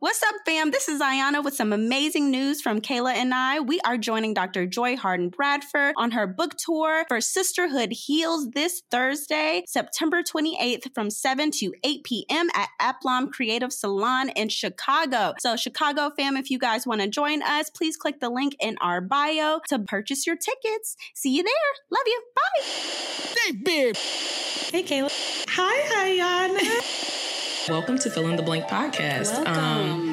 What's up, fam? This is Iyanna with some amazing news from Kayla and I. We are joining Dr. Joy Harden Bradford on her book tour for Sisterhood Heals this Thursday, September 28th from 7 to 8 p.m. at Aplom Creative Salon in Chicago. So, Chicago fam, if you guys want to join us, please click the link in our bio to purchase your tickets. See you there. Love you. Bye. Hey, babe. Hey, Kayla. Hi, Iyanna. Welcome to Fill in the Blank podcast. Um, Welcome. Get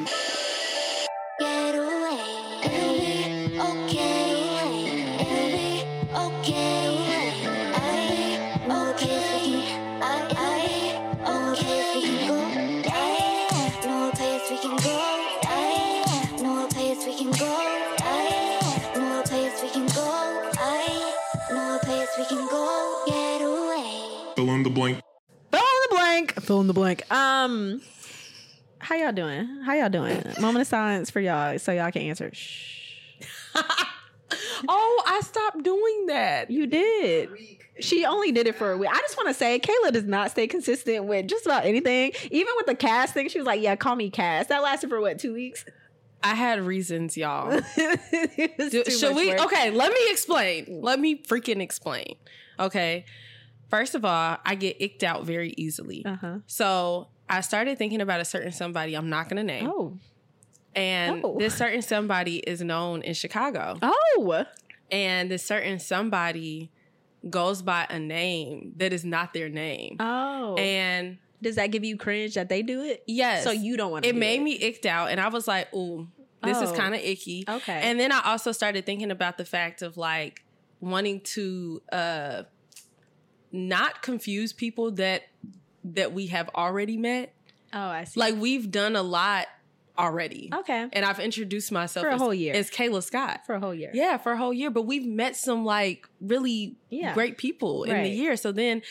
blank. Fill in the blank. Um, how y'all doing? How y'all doing? Moment of silence for y'all, so y'all can answer. Shh. oh, I stopped doing that. You did. She only did it for a week. I just want to say, Kayla does not stay consistent with just about anything. Even with the cast thing, she was like, "Yeah, call me Cass." That lasted for what two weeks? I had reasons, y'all. Do- should we? work. Okay, let me explain. Let me freaking explain. Okay. First of all, I get icked out very easily. Uh-huh. So I started thinking about a certain somebody I'm not going to name. Oh. and oh. this certain somebody is known in Chicago. Oh. And this certain somebody goes by a name that is not their name. Oh. And does that give you cringe that they do it? yes. So you don't want to. it made me icked out and I was like, ooh, this is Oh. kind of icky. Okay. And then I also started thinking about the fact of like wanting to uh not confuse people that that we have already met. Oh, I see. Like we've done a lot already. okay, And I've introduced myself For a as, whole year. as Kayla Scott. for a whole year. Yeah, for a whole year. But we've met some like really Yeah. great people in the year. So then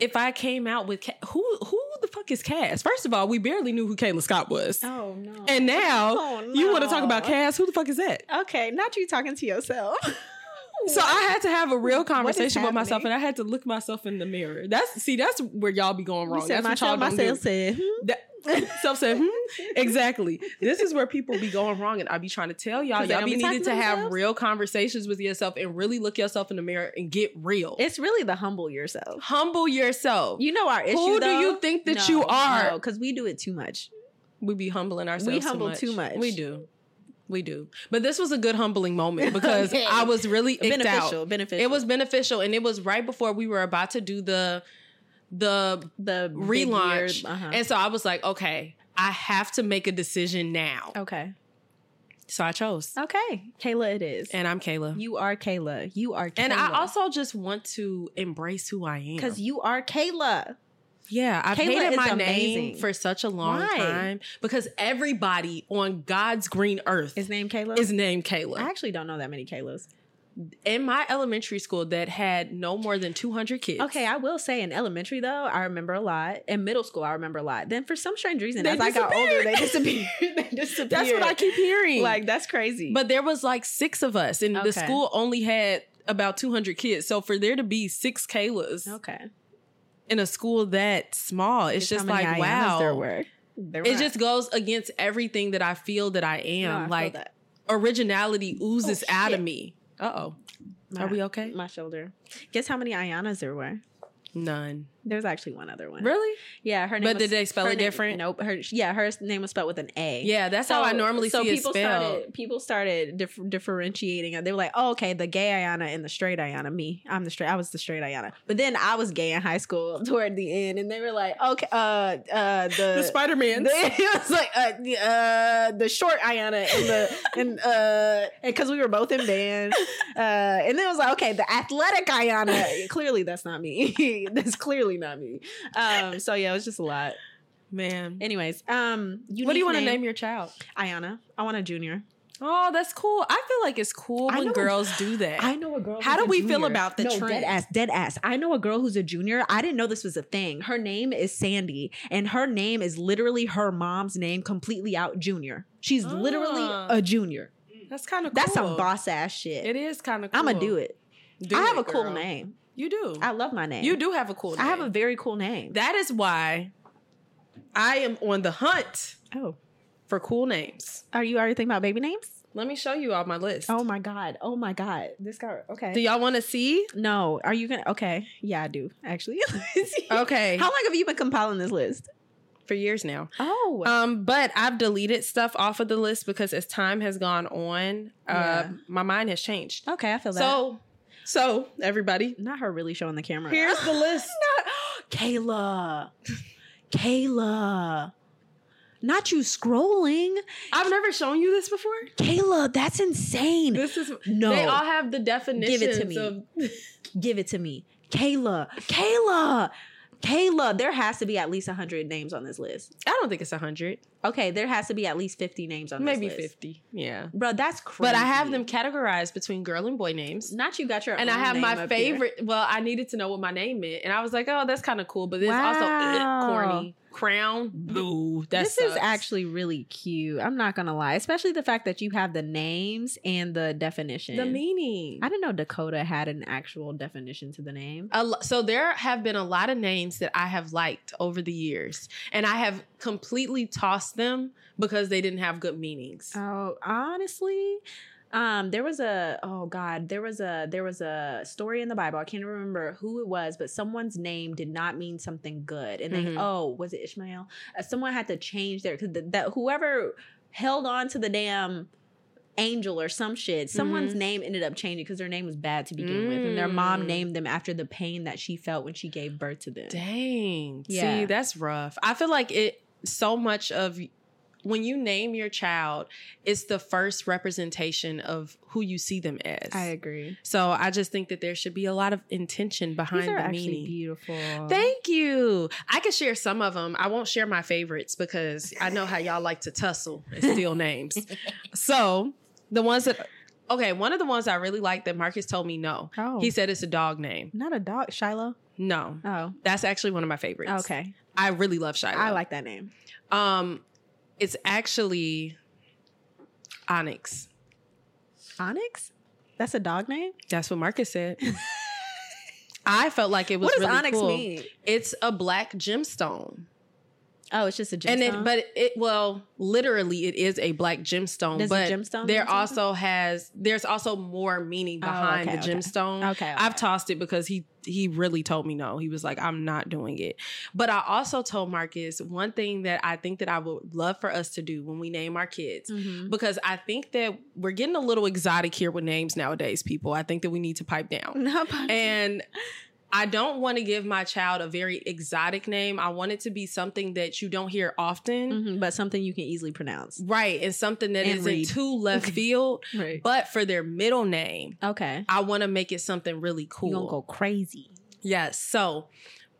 if I came out with who who the fuck is Cass? First of all, we barely knew who Kayla Scott was. Oh no. And now Oh, you want to talk about Cass? Who the fuck is that? Okay, not you talking to yourself. So I had to have a real conversation with myself, and I had to look myself in the mirror. That's see, that's where y'all be going wrong. Said That's what y'all myself, said, hmm? That, self said, hmm? exactly. This is where people be going wrong, and I be trying to tell y'all, y'all be be needing to to have real conversations with yourself and really look yourself in the mirror and get real. It's really the humble yourself. Humble yourself. You know our issue. Who do you think that you are? Because we do it too much. we be humbling ourselves. We too humble much. too much. We do. We do. But this was a good humbling moment because Okay. I was really Beneficial, out. beneficial. It was beneficial, and it was right before we were about to do the the the relaunch, uh-huh. and so I was like, okay, I have to make a decision now. Okay. So I chose, Okay. Kayla, it is. and I'm Kayla. you are Kayla. You are Kayla. and I also just want to embrace who I am. because you are Kayla. Yeah, I've Kayla hated is my amazing. name for such a long Why? time because everybody on God's green earth His name Kayla. is named Kayla. I actually don't know that many Kaylas. in my elementary school that had no more than 200 kids. Okay, I will say in elementary though, I remember a lot. In middle school, I remember a lot. Then for some strange reason, They as I got older, they disappeared. they disappeared. That's what I keep hearing. Like that's crazy. but there was like six of us, and the school only had about 200 kids. So for there to be six Kaylas okay, in a school that small, it's Guess just like, wow. there were. There It just goes against everything that I feel that I No, am. I like originality oozes Oh, out of me. Uh oh. Are we okay? My shoulder. Guess how many Ayanas there were? None. There's actually one other one. Really? Yeah, her name. But was- did they spell it name- different? Nope. Her yeah, her name was spelled with an A. Yeah, that's how I normally see it people spelled. started people started dif- differentiating. it. They were like, "Oh, okay, the gay Ayana and the straight Iyanna." Me, I'm the straight. I was the straight Iyanna. But then I was gay in high school toward the end, and they were like, "Okay, uh, uh, the The Spider Man. it was like uh, the, uh, the short Ayana and the and uh because we were both in band, uh, and then it was like okay, the athletic Ayana. Clearly, that's not me. that's clearly not me. Um, so yeah, it was just a lot. Man. Anyways, um, What do you want to name your child? Iyanna? I want a junior. Oh, that's cool. I feel like it's cool I when girls do that. I know a girl. How who's do a we feel about the no, trend? Dead ass, dead ass. I know a girl who's a junior. I didn't know this was a thing. Her name is Sandy, and her name is literally her mom's name, completely out junior. She's literally Ah. a junior. That's kind of cool. That's some boss ass shit. It is kind of cool. I'm gonna do it. Do I have it, a cool girl. name. You do. I love my name. you do have a cool name. I have a very cool name. That is why I am on the hunt oh, for cool names. Are you already thinking about baby names? Let me show you all my list. Oh my god. Oh my god. This guy. Okay. Do y'all want to see? no. Are you gonna? Okay. Yeah, I do actually. Okay. How long have you been compiling this list? For years now. Oh. Um, but I've deleted stuff off of the list because as time has gone on, uh, Yeah. my mind has changed. okay, I feel that. So, so everybody, not her really showing the camera. here's the list. Not- Kayla. Kayla. Not you scrolling. I've never shown you this before. Kayla, that's insane. This is No. They all have the definitions. Give it to me. Of, Give it to me. Kayla. Kayla. Kayla, there has to be at least 100 names on this list. I don't think it's a hundred, Okay, there has to be at least 50 names on maybe this list. fifty. Yeah, Bro, that's crazy. but I have them categorized between girl and boy names. Not you got your And I have my up here. favorite. Well, I needed to know what my name meant, and I was like, "Oh, that's kind of cool." But it's also Wow. uh, corny. Crown, blue. That this is actually really cute. I'm not gonna lie, especially the fact that you have the names and the definition. the meaning. I didn't know Dakota had an actual definition to the name. A lo- so there have been a lot of names that I have liked over the years, and I have completely tossed them because they didn't have good meanings. Oh, honestly, um, there was a oh god, there was a there was a story in the Bible. I can't remember who it was, but someone's name did not mean something good, and they Mhm. oh was it Ishmael? Uh, someone had to change their because that whoever held on to the damn angel or some shit someone's name ended up changing because their name was bad to begin with and their mom Mm. named them after the pain that she felt when she gave birth to them Dang. Yeah. See, that's rough. I feel like it so much of when you name your child, it's the first representation of who you see them as. I agree so I just think that there should be a lot of intention behind these are the meaning. beautiful Thank you. I can share some of them. I won't share my favorites because I know how y'all like to tussle and steal names. So the ones that okay, one of the ones I really like that Marcus told me no. oh He said it's a dog name. not a dog shiloh No, oh that's actually one of my favorites. okay I really love Shiloh. i like that name Um, it's actually Onyx. Onyx? That's a dog name? That's what Marcus said. I felt like it was What does really onyx cool. mean? It's a black gemstone. Oh, it's just a gemstone. And it, but it, well, literally, it is a black gemstone. But gemstone there also has there's also more meaning Oh, behind okay, the okay. gemstone. Okay, I've tossed it because he he really told me no. He was like, I'm not doing it. But I also told Marcus one thing that I think that I would love for us to do when we name our kids. Mhm. Because I think that we're getting a little exotic here with names nowadays, people. I think that we need to pipe down. And I don't want to give my child a very exotic name. I want it to be something that you don't hear often. Mhm, but something you can easily pronounce. Right. And something that And isn't read. too left field. Right. But for their middle name, Okay. I want to make it something really cool. You gonna go crazy. Yes. So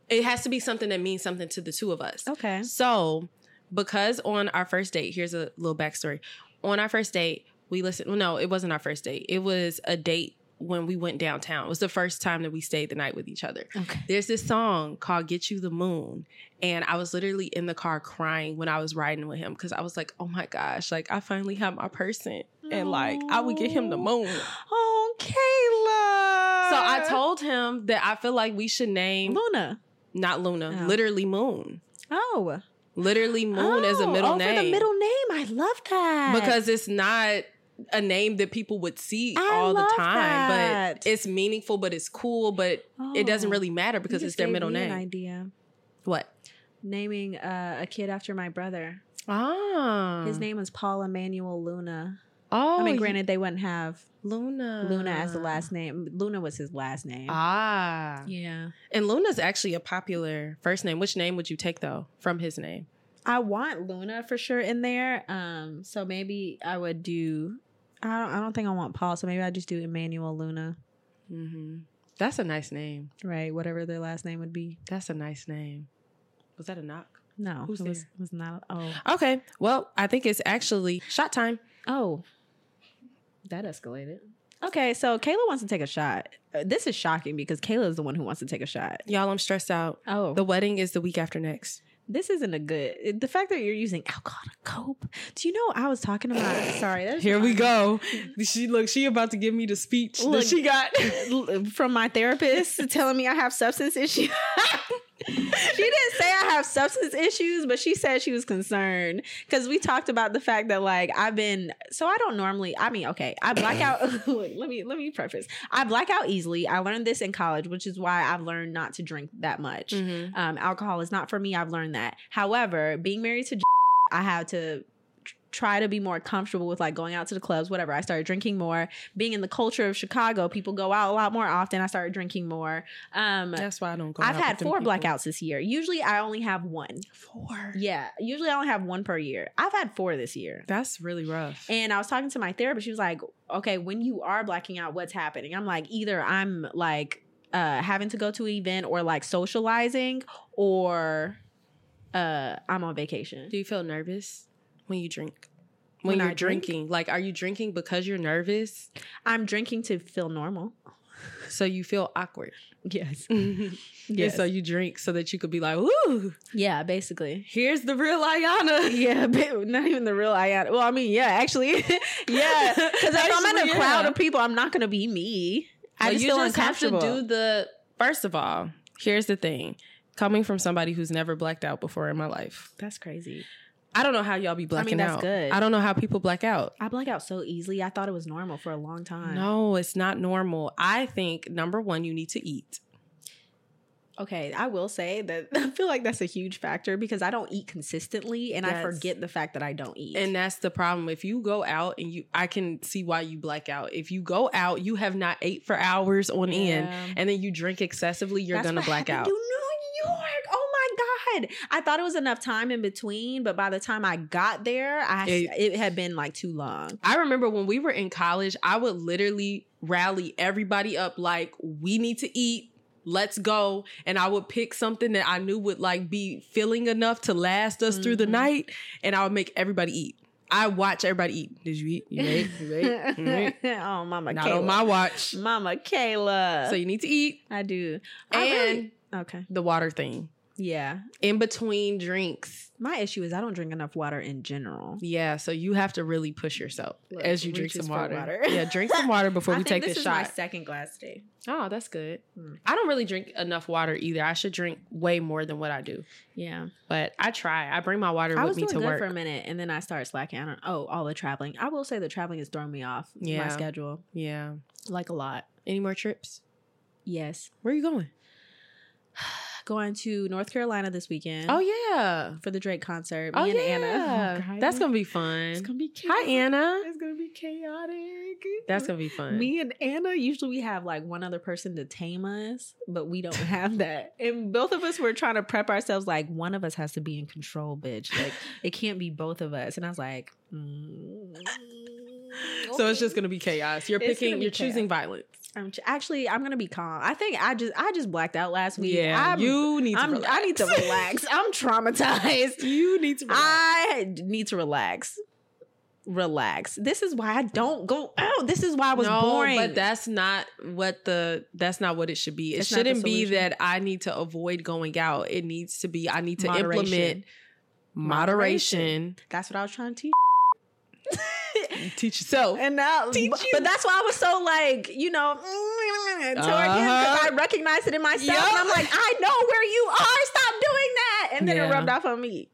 it has to be something that means something to the two of us. Okay. So, because on our first date, here's a little backstory. On our first date, we listened. Well, no, it wasn't our first date. It was a date when we went downtown. It was the first time that we stayed the night with each other. Okay. There's this song called Get You the Moon. And I was literally in the car crying when I was riding with him because I was like, oh my gosh, like I finally have my person. And like I would get him the moon. Oh, Kayla. So I told him that I feel like we should name Luna. not Luna, Oh. literally Moon. Oh. Literally Moon as a Oh, middle oh, name. For the middle name. I love that. because it's not a name that people would see I all the time that. but it's meaningful but it's cool but it doesn't Oh. really matter because it's their middle name idea. what Naming uh, a kid after my brother. ah His name was Paul Emmanuel Luna. oh I mean, granted, they wouldn't have luna Luna as the last name. Luna was his last name. ah Yeah. and luna's actually a popular first name which name would you take though from his name I want Luna for sure in there. Um, so maybe I would do. I don't. I don't think I want Paul. So maybe I just do Emmanuel Luna. mm-hmm. that's a nice name Right. Whatever their last name would be. that's a nice name was that a knock No, Who's it was, there? was not. Oh. okay well i think it's actually shot time Oh. That escalated. Okay, so Kayla wants to take a shot. Uh, this is shocking because Kayla is the one who wants to take a shot. y'all i'm stressed out Oh, the wedding is the week after next this isn't a good. Eh, the fact that you're using alcohol to cope. Do you know I was talking about? Sorry, that's Here we go. She look. She about to give me the speech Look. that she got. from my therapist telling me I have substance issues. She didn't say I have substance issues, but she said she was concerned because we talked about the fact that like I've been so I don't normally. I mean, okay, I black out. let me let me preface. I black out easily. I learned this in college, which is why I've learned not to drink that much. Mhm. Um, alcohol is not for me. I've learned that. However, being married to, I have to try to be more comfortable with like going out to the clubs whatever i started drinking more being in the culture of chicago people go out a lot more often i started drinking more um That's why I don't go. I've had four people. blackouts this year. Usually I only have one. Four. Yeah. Usually I only have one per year. I've had four this year. That's really rough. And I was talking to my therapist. She was like, okay, when you are blacking out, what's happening? I'm like, either I'm like uh having to go to an event or like socializing or uh I'm on vacation. Do you feel nervous when you drink? When When, you're drink? drinking, like, are you drinking because you're nervous? I'm drinking to feel normal. So you feel awkward. Yes. And Yes. so you drink so that you could be like, "Woo, yeah, basically. here's the real Iyanna." Yeah, but not even the real Iyanna. Well, I mean, yeah, actually, yeah. Because if I'm in a Actually, crowd of people, I'm not gonna be me. I just you feel just have to do the. First of all, here's the thing: coming from somebody who's never blacked out before in my life, That's crazy. I don't know how y'all be blacking I mean, that's out. good. I don't know how people black out. I black out so easily. I thought it was normal for a long time. No, it's not normal. I think number one, you need to eat. Okay, I will say that I feel like that's a huge factor because I don't eat consistently and I forget the fact that I don't eat. And that's the problem. If you go out and you, I can see why you black out. If you go out, you have not ate for hours on end, and then you drink excessively, you're That's gonna black out. New York. God! I thought it was enough time in between, but by the time I got there, I It- it, had been like too long. I remember when we were in college, I would literally rally everybody up like, we need to eat. Let's go. And I would pick something that I knew would like be filling enough to last us through the Mhm. night. And I would make everybody eat. I watch everybody eat. Did you eat? You ate? You ate? You ate? oh, Mama Not Kayla. on my watch. Mama Kayla. So you need to eat. I do. And I really- okay. the water thing. Yeah. In between drinks. My issue is I don't drink enough water in general. Yeah. So you have to really push yourself Look, as you drink some water. water. yeah, drink some water before we take this this is my shot. second glass today. Oh, that's good. Mm. I don't really drink enough water either. I should drink way more than what I do. Yeah. But I try. I bring my water I with me to good work. for a minute and then I start slacking. I don't oh, all the traveling. I will say the traveling is throwing me off my schedule. yeah. Like a lot. Any more trips? Yes. Where are you going? Going to North Carolina this weekend. Oh yeah. For the Drake concert. Me Oh and yeah. Anna. Oh, That's gonna be fun. It's gonna be chaotic. Hi. Anna. It's gonna be chaotic. That's gonna be fun. Me and Anna usually we have like one other person to tame us, but we don't have that. And both of us were trying to prep ourselves like one of us has to be in control, bitch. Like it can't be both of us. And I was like, mm, So it's just gonna be chaos. You're It's picking. You're choosing violence. I'm ch- actually I'm gonna be calm. I think I just I just blacked out last week. Yeah. I'm, you need to. I'm, relax. I need to relax. I'm traumatized. you need to. Relax. I need to relax. Relax. This is why I don't go out. This is why I was no, boring. but that's not what the that's not what it should be. It shouldn't be that I need to avoid going out. It needs to be I need to Moderation. implement moderation. That's what I was trying to teach. Teach yourself. And now, Teach but, you. but that's why I was so like, you know, toward him because Uh-huh. I recognized it in myself. Yup. And I'm like, I know where you are. Stop doing that. And then it rubbed off on me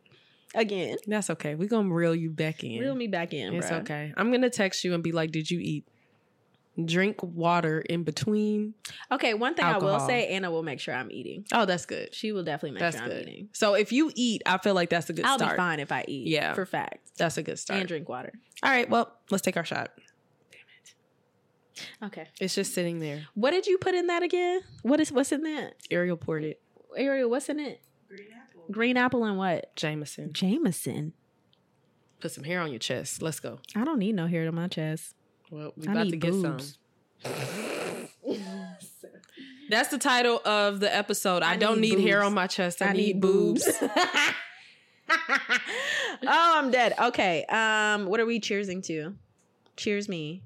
again. That's okay. We're gonna reel you back in. Reel me back in, It's bruh. okay. I'm gonna text you and be like, "Did you eat?" Drink water in between. Okay, one thing I will say, Anna will make sure I'm eating. Oh, that's good. She will definitely make That's sure I'm eating. So if you eat, I feel like that's a good I'll start. be fine if I eat. Yeah. For fact. That's a good start. And drink water. All right. Well, let's take our shot. Damn it. Okay. It's just sitting there. What did you put in that again? What is what's in that? Ariel poured it. Ariel, what's in it? Green apple. Green apple and what? Jameson. Jameson. Put some hair on your chest. Let's go. I don't need no hair on my chest. Well, we I about need to get boobs. some. That's the title of the episode. I, I don't need need hair on my chest. I, need, boobs. oh, I'm dead. Okay. Um, what are we cheersing to? Cheers me.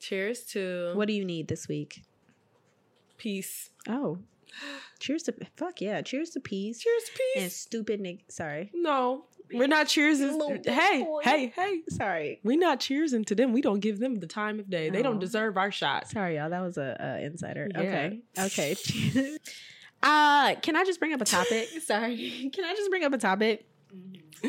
Cheers to What do you need this week? peace. Oh. Cheers to fuck yeah. Cheers to peace. Cheers to peace. And stupid nigga. Sorry. no, we're not cheersing. Little Hey, hey, hey. Sorry. We're not cheersing to them. We don't give them the time of day. They Oh. don't deserve our shot. Sorry, y'all. That was a, a insider. Yeah. Okay. Okay. Uh, can I just bring up a topic? Sorry. Can I just bring up a topic?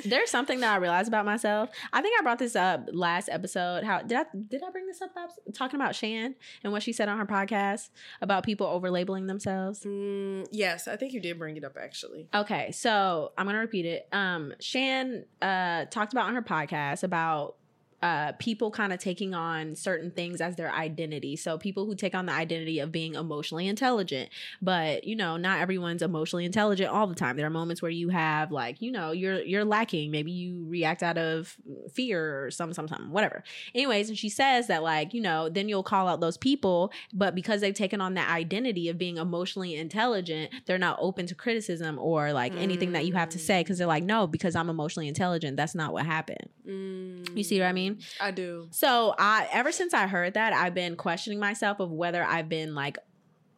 There's something that I realized about myself. I think I brought this up last episode. How did I did I bring this up? Talking about Shan and what she said on her podcast about people over labeling themselves. Mm, yes, I think you did bring it up actually. Okay, so I'm gonna repeat it. Um, Shan uh talked about on her podcast about uh people kind of taking on certain things as their identity. So people who take on the identity of being emotionally intelligent, but you know, not everyone's emotionally intelligent all the time. There are moments where you have like, you know, you're you're lacking. Maybe you react out of fear or some some some whatever. Anyways, and she says that like, you know, then you'll call out those people, but because they've taken on that identity of being emotionally intelligent, they're not open to criticism or like anything that you have to say because they're like, no, because I'm emotionally intelligent. That's not what happened. Mm, You see what I mean? I do. So I ever since I heard that, I've been questioning myself of whether I've been like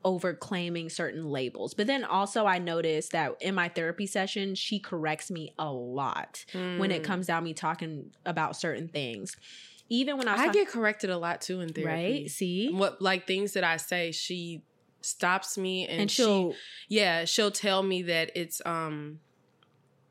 over claiming certain labels. But then also I noticed that in my therapy session, she corrects me a lot when it Mm. comes down me talking about certain things. Even when I I talk- get corrected a lot too in therapy. right, see, What like things that I say, she stops me and, and, she she'll yeah, she'll tell me that it's um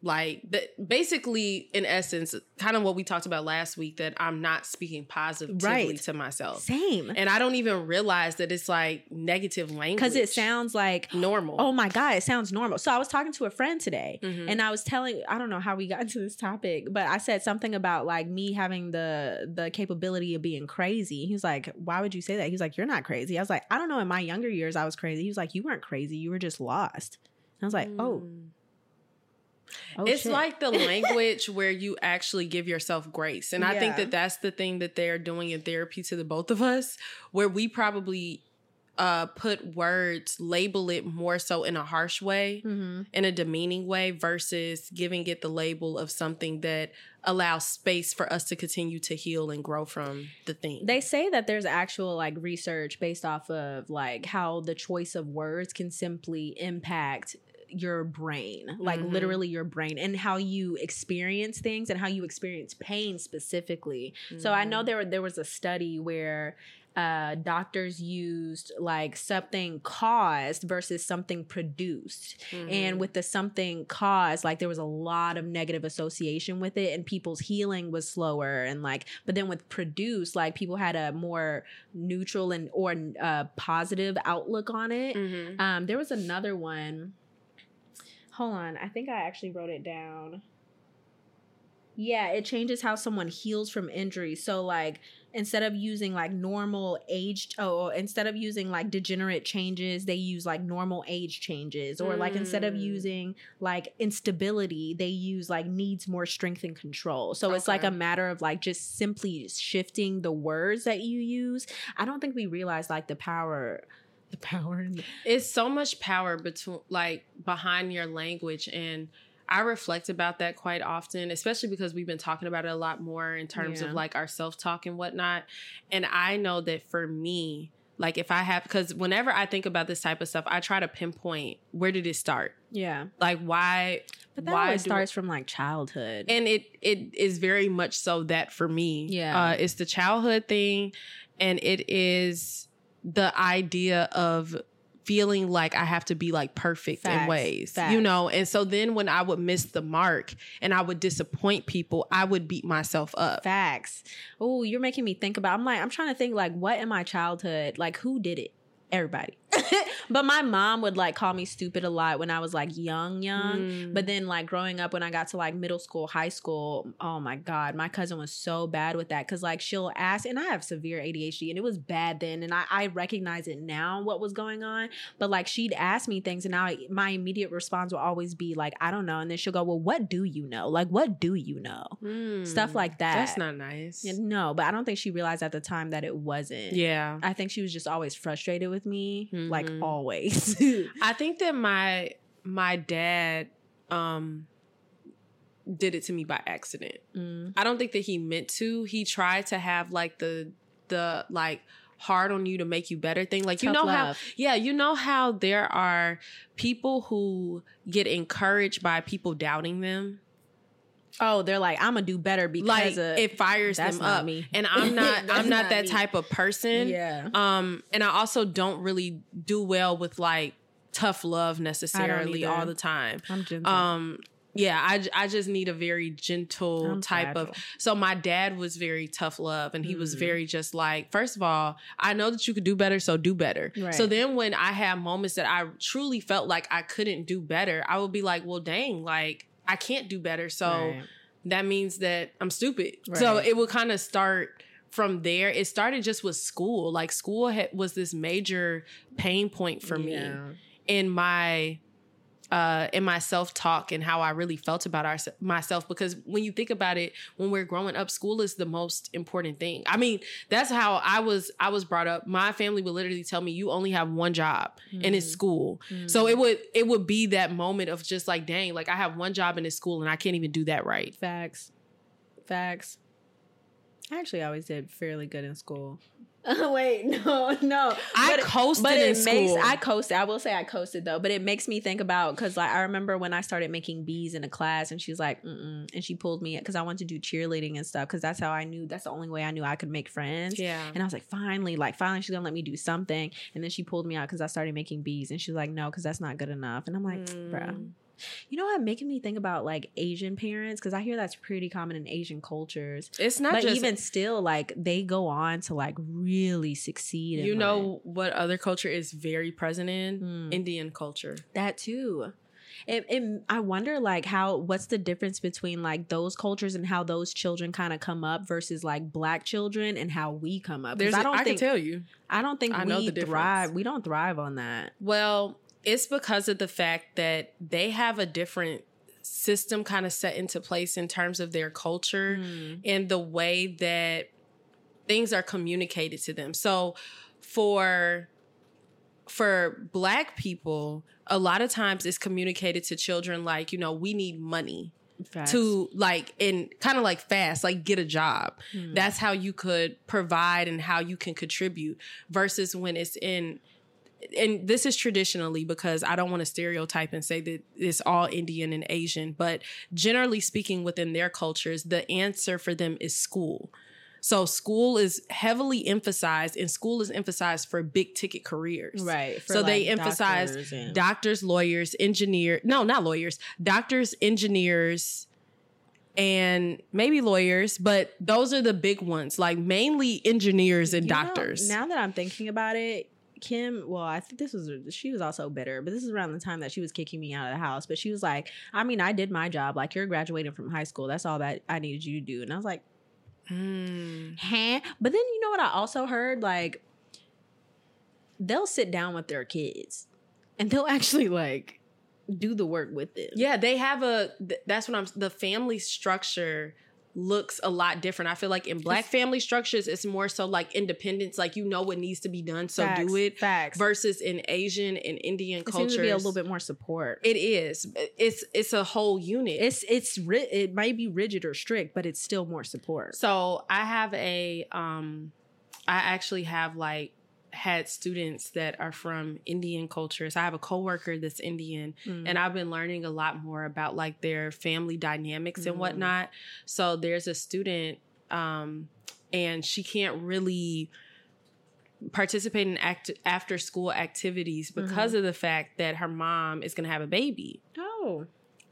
like that basically in essence kind of what we talked about last week that I'm not speaking positively Right. to myself. same And I don't even realize that it's like negative language because it sounds like normal. oh my god, it sounds normal. So I was talking to a friend today. Mhm. and I was telling I don't know how we got into this topic, but I said something about like me having the the capability of being crazy. He was like, "Why would you say that?" He was like, "You're not crazy." I was like, "I don't know. In my younger years, I was crazy." He was like, "You weren't crazy. You were just lost." And I was like, "Oh, Mm. oh it's shit." like the language where you actually give yourself grace. And I think that that's the thing that they're doing in therapy to the both of us, where we probably uh, put words, label it more so in a harsh way, Mhm. in a demeaning way, versus giving it the label of something that allows space for us to continue to heal and grow from the thing. They say that there's actual like research based off of like how the choice of words can simply impact your brain, like Mhm. literally your brain, and how you experience things and how you experience pain specifically. So I know Mhm. there there was a study where uh doctors used like something caused versus something produced Mhm. and with the something caused like there was a lot of negative association with it and people's healing was slower and like but then with produce like people had a more neutral and or uh positive outlook on it Mhm. um there was another one hold on. I think i actually wrote it down. Yeah it changes how someone heals from injury. So like instead of using like normal aged oh instead of using like degenerate changes they use like normal age changes. Or like instead of Mm. using like instability they use like needs more strength and control. So it's like a matter of like just simply shifting the words that you use. I don't think we realize like the power the power in the it's so much power between like behind your language and I reflect about that quite often, especially because we've been talking about it a lot more in terms Yeah. of like our self talk and whatnot. And I know that for me, like if I have, because whenever I think about this type of stuff, I try to pinpoint where did it start? yeah Like why? But that why starts from like childhood. and it it is very much so that for me Yeah. uh it's the childhood thing and it is the idea of feeling like i have to be like perfect in ways Facts. you know and so then when i would miss the mark and i would disappoint people i would beat myself up Facts. Oh, you're making me think about. I'm like, I'm trying to think like, what in my childhood, like, who did it? Everybody. but my mom would like call me stupid a lot when I was like young, young. Mm. But then, like growing up, when I got to like middle school, high school, oh my god, my cousin was so bad with that because like she'll ask, and I have severe ADHD, and it was bad then, and I, I recognize it now what was going on. But like she'd ask me things, and I my immediate response will always be like, I don't know, and then she'll go, Well, what do you know? Like, what do you know? Mm. Stuff like that. that's not nice Yeah, No, but I don't think she realized at the time that it wasn't. yeah I think she was just always frustrated with me, like Mhm. always. I think that my my dad um did it to me by accident. Mm. I don't think that he meant to. He tried to have like the the like hard on you to make you better thing. Like you Tough know how yeah, you know how there are people who get encouraged by people doubting them. Oh, they're like, I'm gonna do better because Like of it fires them up. me. And I'm not I'm not, not that me. type of person. yeah. Um, and I also don't really do well with like tough love necessarily all the time. I'm gentle. Um, yeah, I just need a very gentle I'm type of. So my dad was very tough love, and he was Mm. very just like, first of all, I know that you could do better, so do better. Right. So then when I have moments that I truly felt like I couldn't do better, I would be like, well, dang, like I can't do better, so Right. that means that I'm stupid. So it would kind of start from there. It started just with school. Like school had, was this major pain point for me in my uh in my self-talk and how I really felt about our, myself because when you think about it when we're growing up school is the most important thing. I mean, that's how I was I was brought up. My family would literally tell me you only have one job and it's Mhm. school. So it would it would be that moment of just like dang, like I have one job in this school and I can't even do that right. Facts. Facts. I actually always did fairly good in school. Wait, no, no. I But- coasted but in it makes school. I coasted. I will say I coasted though, but it makes me think about because like I remember when I started making bees in a class, and she's like, Mm-mm, and she pulled me because I wanted to do cheerleading and stuff because that's how I knew that's the only way I knew I could make friends. yeah. And I was like, finally, like finally, she's gonna let me do something. And then she pulled me out because I started making bees, and she was like, no, because that's not good enough. And I'm like, bruh. Mm. You know what? Making me think about like Asian parents because I hear that's pretty common in Asian cultures. It's not but just even still, like they go on to like really succeed. you life. know what other culture is very present in? Hmm. Indian culture. that too. It, it, I wonder like how what's the difference between like those cultures and how those children kind of come up versus like black children and how we come up. There's I I don't can think tell you. I don't think I we thrive. We don't thrive on that. Well, it's because of the fact that they have a different system kind of set into place in terms of their culture Mm. and the way that things are communicated to them. So for for black people, a lot of times it's communicated to children like, you know, we need money Facts. to like and kind of like fast, like get a job. Hmm. That's how you could provide and how you can contribute versus when it's in and this is traditionally because I don't want to stereotype and say that it's all Indian and Asian, but generally speaking within their cultures, the answer for them is school. So school is heavily emphasized and school is emphasized for big ticket careers. right. So they emphasize doctors and- doctors, lawyers, engineer, no, not lawyers, doctors, engineers, and maybe lawyers, but those are the big ones, like mainly engineers and You know, doctors. now that I'm thinking about it, Kim, well, I think this was she was also bitter, but this is around the time that she was kicking me out of the house. But she was like, I mean, I did my job. Like you're graduating from high school. That's all that I needed you to do. And I was like, Mm. huh? But then you know what I also heard? Like they'll sit down with their kids and they'll actually like do the work with them. Yeah, they have a. th- That's what I'm. The family structure looks a lot different. I feel like in black family structures, it's more so like independence. Like you know what needs to be done, so Facts, do it. Facts. Versus in Asian and Indian it cultures, seems to be a little bit more support. It is. It's it's a whole unit. It's it's ri- it might be rigid or strict, but it's still more support. So I have a um I actually have like had students that are from Indian cultures. I have a coworker that's Indian Mm. and I've been learning a lot more about like their family dynamics and Mhm. whatnot. So there's a student um and she can't really participate in act- after school activities because of the fact that her mom is going to have a baby. oh,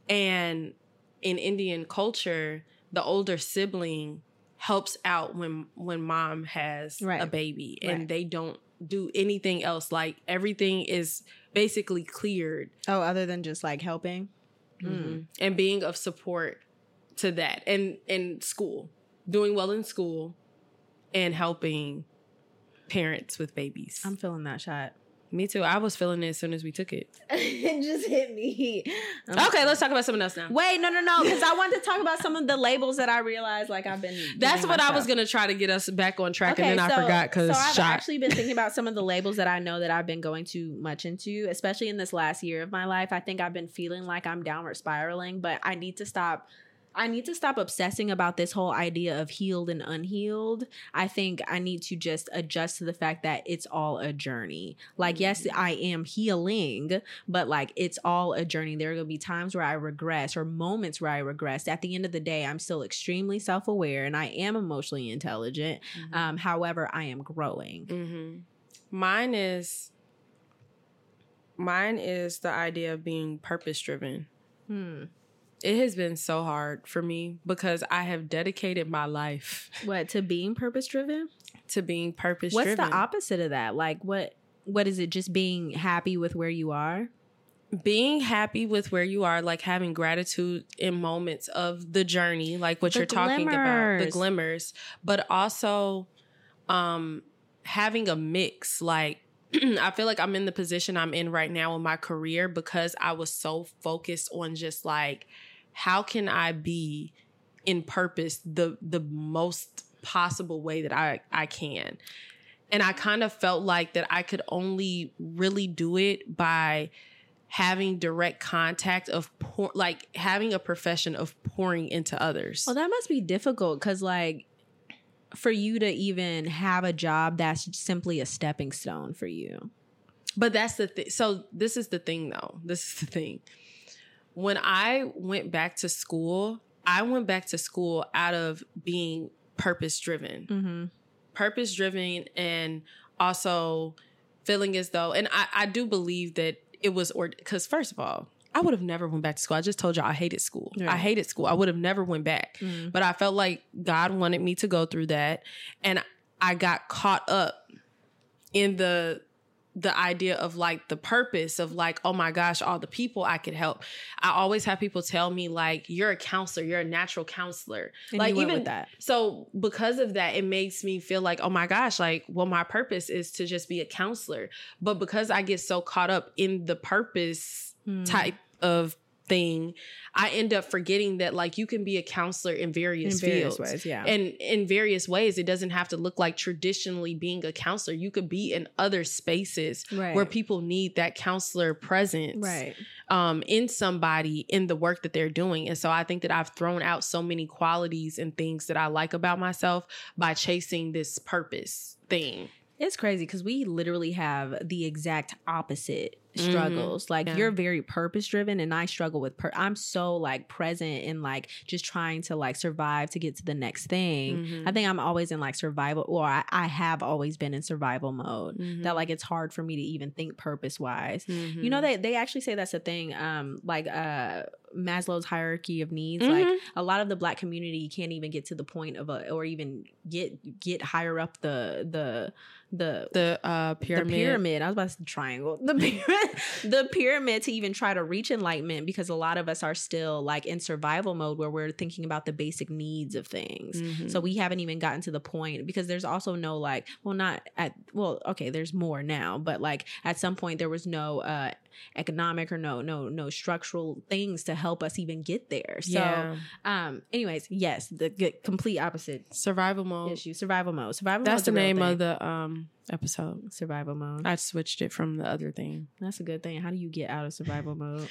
And in Indian culture, the older sibling helps out when when mom has a baby and Right. they don't do anything else like everything is basically cleared oh, other than just like helping. Mhm. and being of support to that and in school doing well in school and helping parents with babies I'm feeling that shot. Me too i was feeling it as soon as we took it it just hit me. I'm- okay let's talk about something else now Wait, no, no, no, because I wanted to talk about some of the labels that I realized like I've been. that's what i was gonna try to get us back on track and then i forgot because so I've shot actually been thinking about some of the labels that I know that I've been going too much into, especially in this last year of my life. I think I've been feeling like I'm downward spiraling, but I need to stop. I need to stop obsessing about this whole idea of healed and unhealed. I think I need to just adjust to the fact that it's all a journey. Like, yes, I am healing, but like it's all a journey. There are going to be times where I regress or moments where I regress. At the end of the day, I'm still extremely self aware and I am emotionally intelligent. Um, however, I am growing. hmm Mine is mine is the idea of being purpose driven. Hmm. It has been so hard for me because I have dedicated my life What to being purpose driven? to being purpose driven. What's the opposite of that? Like what? What is it? Just being happy with where you are? being happy with where you are, like having gratitude in moments of the journey, like what The you're talking about, the glimmers. glimmers, but also um having a mix. Like I feel like I'm in the position I'm in right now in my career because I was so focused on just like how can I be in purpose the the most possible way that I I can. And I kind of felt like that I could only really do it by having direct contact of pour, like having a profession of pouring into others. Well, that must be difficult because, like, for you to even have a job that's simply a stepping stone for you. But that's the thing. So this is the thing, though. This is the thing. When I went back to school, I went back to school out of being purpose driven, Mm-hmm. purpose driven, and also feeling as though, and I, I do believe that it was, or because first of all, I would have never went back to school. I just told y'all I hated school. I hated school. I would have never went back. Mm-hmm. But I felt like God wanted me to go through that, and I got caught up in the the idea of like the purpose of like oh my gosh all the people i could help i always have people tell me like you're a counselor you're a natural counselor And like even with that. so because of that it makes me feel like oh my gosh like well my purpose is to just be a counselor but because i get so caught up in the purpose Mm. type of thing i end up forgetting that like you can be a counselor in various, in various fields ways. Yeah. and in various ways it doesn't have to look like traditionally being a counselor you could be in other spaces right. where people need that counselor presence right. um in somebody in the work that they're doing and so i think that i've thrown out so many qualities and things that i like about myself by chasing this purpose thing It's crazy because we literally have the exact opposite struggles. Like Yeah. you're very purpose driven, and I struggle with. Per- I'm so like present and like just trying to like survive to get to the next thing. Mhm. I think I'm always in like survival, or I, I have always been in survival mode. Mhm. That like it's hard for me to even think purpose wise. You know they they actually say that's a thing. Um, like uh Maslow's hierarchy of needs. Like Mhm. a lot of the black community can't even get to the point of a or even get get higher up the the the the uh pyramid, the pyramid. I was about to say triangle. The pyramid, the pyramid to even try to reach enlightenment because a lot of us are still like in survival mode where we're thinking about the basic needs of things. Mhm. So we haven't even gotten to the point because there's also no like, well, not at well, okay, there's more now, but like at some point there was no uh economic or no no no structural things to help us even get there. So yeah um anyways, yes, the complete opposite survival mode issue. Survival mode. Survival that's the name of the um episode survival mode. i switched it from the other thing That's a good thing. How do you get out of survival mode?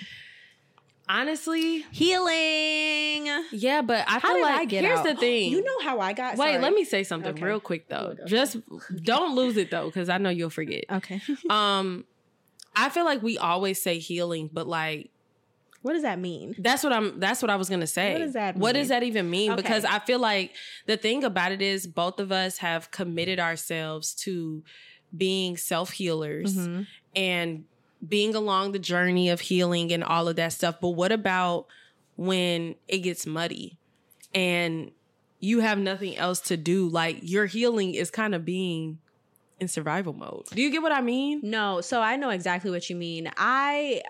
honestly Healing. yeah but i How feel like I get here's out? the thing You know how I got. Wait, sorry. let me say something Okay. real quick though. Okay. Just don't lose it though, because I know you'll forget. Okay. Um, I feel like we always say healing, but like what does that mean? that's what I'm. That's what I was gonna say. What does that What does that even mean? Okay. Because I feel like the thing about it is both of us have committed ourselves to being self healers Mm-hmm. and being along the journey of healing and all of that stuff. But what about when it gets muddy and you have nothing else to do? Like your healing is kind of being in survival mode. Do you get what I mean? No, so I know exactly what you mean. I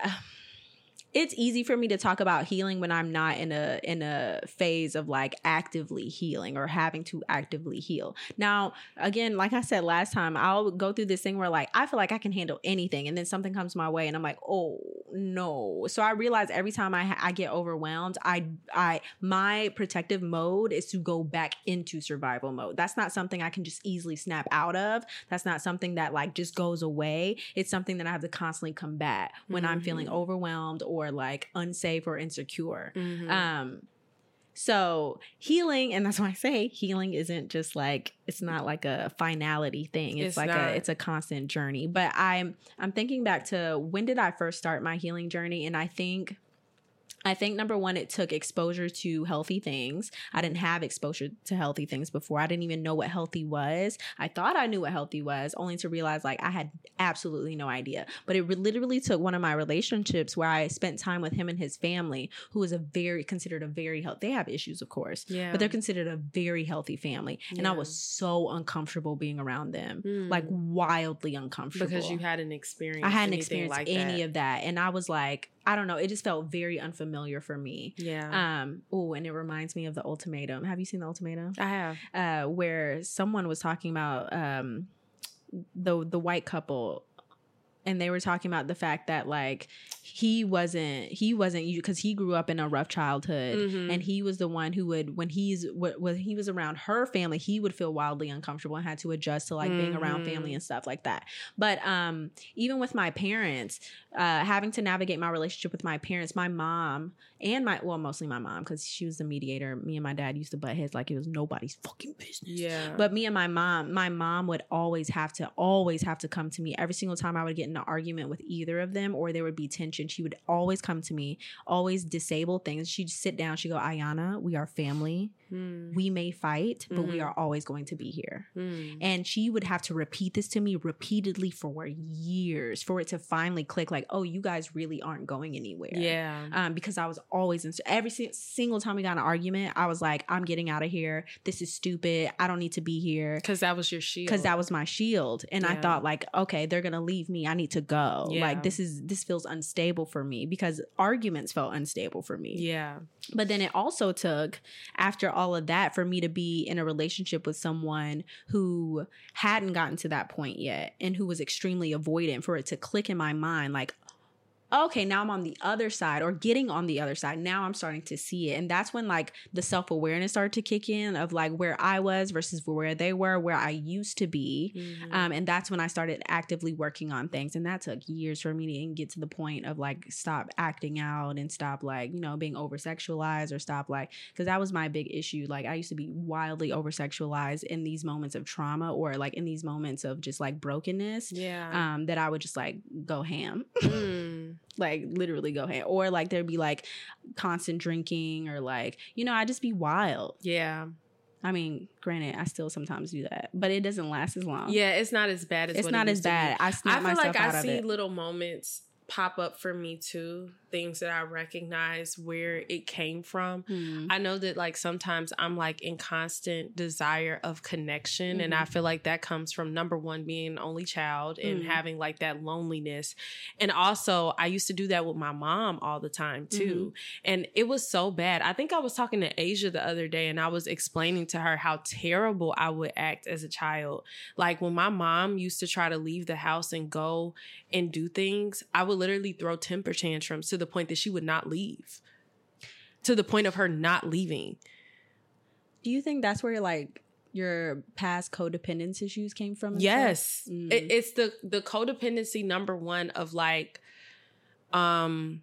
it's easy for me to talk about healing when I'm not in a in a phase of like actively healing or having to actively heal. Now, again, like I said last time, I'll go through this thing where like I feel like I can handle anything and then something comes my way and I'm like, "Oh, no." So I realize every time I I get overwhelmed, I I my protective mode is to go back into survival mode. That's not something I can just easily snap out of. That's not something that like just goes away. It's something that I have to constantly combat when I'm feeling Mhm. overwhelmed or like unsafe or insecure. Mhm. Um so healing, and that's why I say healing isn't just like it's not like a finality thing. It's, It's like not. a it's a constant journey. But I'm I'm thinking back to when did I first start my healing journey, and I think I think number one, it took exposure to healthy things. I didn't have exposure to healthy things before. I didn't even know what healthy was. I thought I knew what healthy was, only to realize like I had absolutely no idea. But it literally took one of my relationships where I spent time with him and his family, who is a very considered a very healthy. They have issues, of course, Yeah. but they're considered a very healthy family. And I was so uncomfortable being around them, Mm. like wildly uncomfortable because you hadn't experienced. I hadn't experienced like any that. of that. And I was like, I don't know, it just felt very unfamiliar for me. Yeah, Um, oh, and it reminds me of the ultimatum. Have you seen the ultimatum? I have. Uh, where someone was talking about um the the white couple and they were talking about the fact that like he wasn't he wasn't you because he grew up in a rough childhood Mhm. and he was the one who would when he's wh- when he was around her family he would feel wildly uncomfortable and had to adjust to like being around family and stuff like that but um even with my parents uh having to navigate my relationship with my parents my mom and my well mostly my mom because she was the mediator me and my dad used to butt heads like it was nobody's fucking business yeah, but me and my mom, my mom would always have to, always have to come to me every single time I would get in an argument with either of them or there would be tension. She would always come to me, always disable things. She'd sit down, she'd go, Iyanna, we are family. Mm, We may fight, but we Mhm. are always going to be here. mm. And she would have to repeat this to me repeatedly for years for it to finally click like, oh, you guys really aren't going anywhere yeah. um, because I was always in every si- single time we got an argument, I was like, I'm getting out of here. This is stupid. I don't need to be here Because that was your shield. because that was my shield. And I thought like, okay, they're gonna leave me. I need to go. Yeah. Like this is this feels unstable for me because arguments felt unstable for me. yeah, But then it also took after all of that for me to be in a relationship with someone who hadn't gotten to that point yet and who was extremely avoidant for it to click in my mind like okay, now I'm on the other side or getting on the other side. Now I'm starting to see it. And that's when like the self-awareness started to kick in of like where I was versus where they were, where I used to be. Mhm. Um, and that's when I started actively working on things. And that took years for me to even get to the point of like stop acting out and stop like, you know, being over sexualized or stop like, because that was my big issue. Like I used to be wildly over sexualized in these moments of trauma or like in these moments of just like brokenness. yeah. Um, that I would just like go ham, Mm. Like literally go ham, or like there'd be like constant drinking, or like you know, I just be wild. yeah, I mean, granted, I still sometimes do that, but it doesn't last as long. yeah. It's not as bad as it's not as used to be. bad. I snap I feel like I see little moments pop up for me too. Things that I recognize where it came from. Hmm. I know that like sometimes I'm like in constant desire of connection, and I Mm-hmm. feel like that comes from number one being an only child and Mm. having like that loneliness, and also I used to do that with my mom all the time too, Mm-hmm. and it was so bad. I think I was talking to Asia the other day, and I was explaining to her how terrible I would act as a child. Like when my mom used to try to leave the house and go and do things, I would literally throw temper tantrums to the point that she would not leave. To the point of her not leaving. Do you think that's where like your past codependence issues came from? Yes. Mm. It, it's the the codependency number one of like um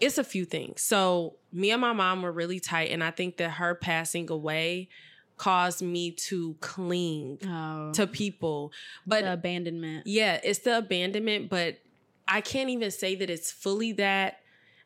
it's a few things. So me and my mom were really tight and I think that her passing away caused me to cling Oh, to people. But the abandonment. Yeah, it's the abandonment, but I can't even say that it's fully that.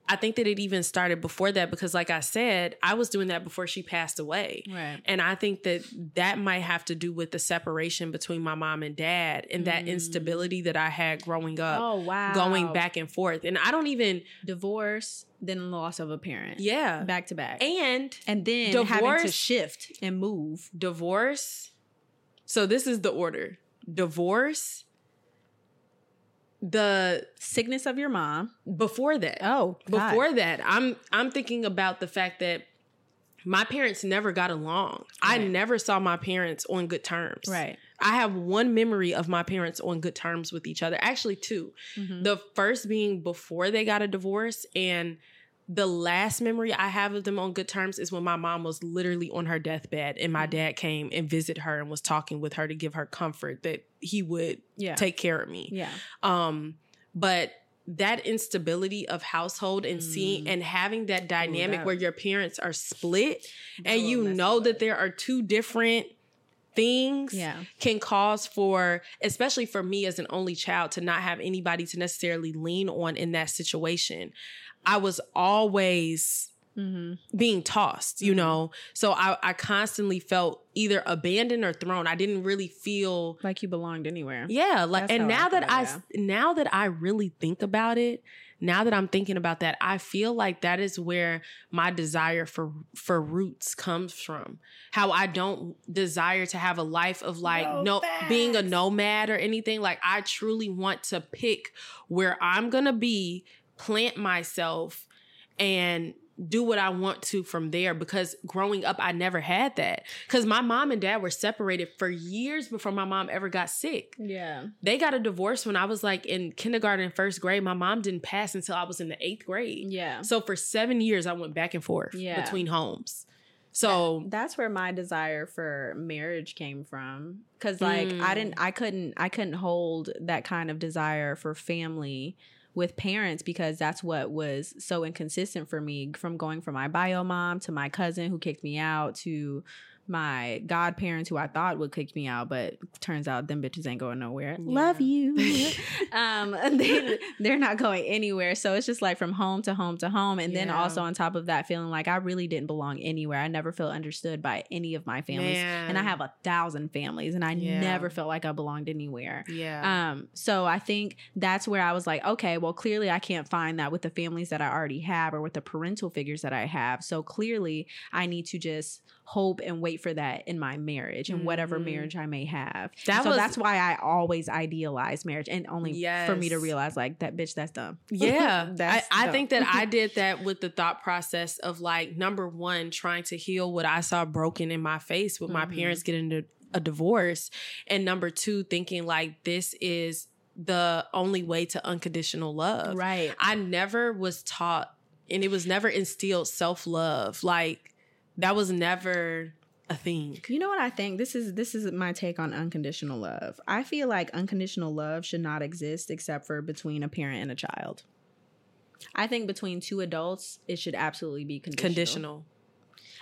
I think that it even started before that because, like I said, I was doing that before she passed away. Right. And I think that that might have to do with the separation between my mom and dad and that Mm. instability that I had growing up, Oh wow. going back and forth. And I don't even, divorce, then loss of a parent. yeah. Back to back. And and then having to divorce- shift and move. divorce. So this is the order divorce, the Sickness of your mom. before that. Oh, God. before that i'm i'm thinking about the fact that my parents never got along i never saw my parents on good terms Right. i have one memory of my parents on good terms with each other actually two Mhm. the first being before they got a divorce and the last memory I have of them on good terms is when my mom was literally on her deathbed and my dad came and visited her and was talking with her to give her comfort that he would Yeah. take care of me. yeah. Um, but that instability of household and seeing Mm. and having that dynamic that- where your parents are split and you know that there are two different things Yeah. can cause for especially for me as an only child to not have anybody to necessarily lean on in that situation I was always Mm-hmm. being tossed, you Mhm. know? So I, I constantly felt either abandoned or thrown. I didn't really feel Like you belonged anywhere. yeah, like That's and how I now that I felt, now that I really think about it, now that I'm thinking about that, I feel like that is where my desire for for roots comes from. How I don't desire to have a life of like No no being a nomad or anything. Like I truly want to pick where I'm going to be, plant myself and do what I want to from there because growing up I never had that cuz my mom and dad were separated for years before my mom ever got sick Yeah. they got a divorce when I was like in kindergarten, first grade. My mom didn't pass until I was in the eighth grade. Yeah. So for seven years, I went back and forth Yeah. between homes. So that's where my desire for marriage came from cuz like I didn't mm. I couldn't I couldn't hold that kind of desire for family with parents because that's what was so inconsistent for me from going from my bio mom to my cousin who kicked me out to my godparents who I thought would kick me out, but turns out them bitches ain't going nowhere. Love you. um, they, they're not going anywhere. So it's just like from home to home to home. And then also on top of that, feeling like I really didn't belong anywhere. I never felt understood by any of my families. And I have a thousand families and I Yeah. never felt like I belonged anywhere. yeah, Um, so I think that's where I was like, okay, well, clearly I can't find that with the families that I already have or with the parental figures that I have. So clearly I need to just hope and wait for that in my marriage and whatever Mhm. marriage I may have. That so was- that's why I always idealize marriage and only for me to realize like that bitch, that's dumb. yeah. I, That's I dumb. think that I did that with the thought process of like number one, trying to heal what I saw broken in my face with my Mhm. parents getting a, a divorce, and number two, thinking like this is the only way to unconditional love. Right. I never was taught, and it was never instilled self love. Like that was never a thing. You know what I think? This is this is my take on unconditional love. I feel like unconditional love should not exist except for between a parent and a child. I think between two adults, it should absolutely be conditional. Conditional.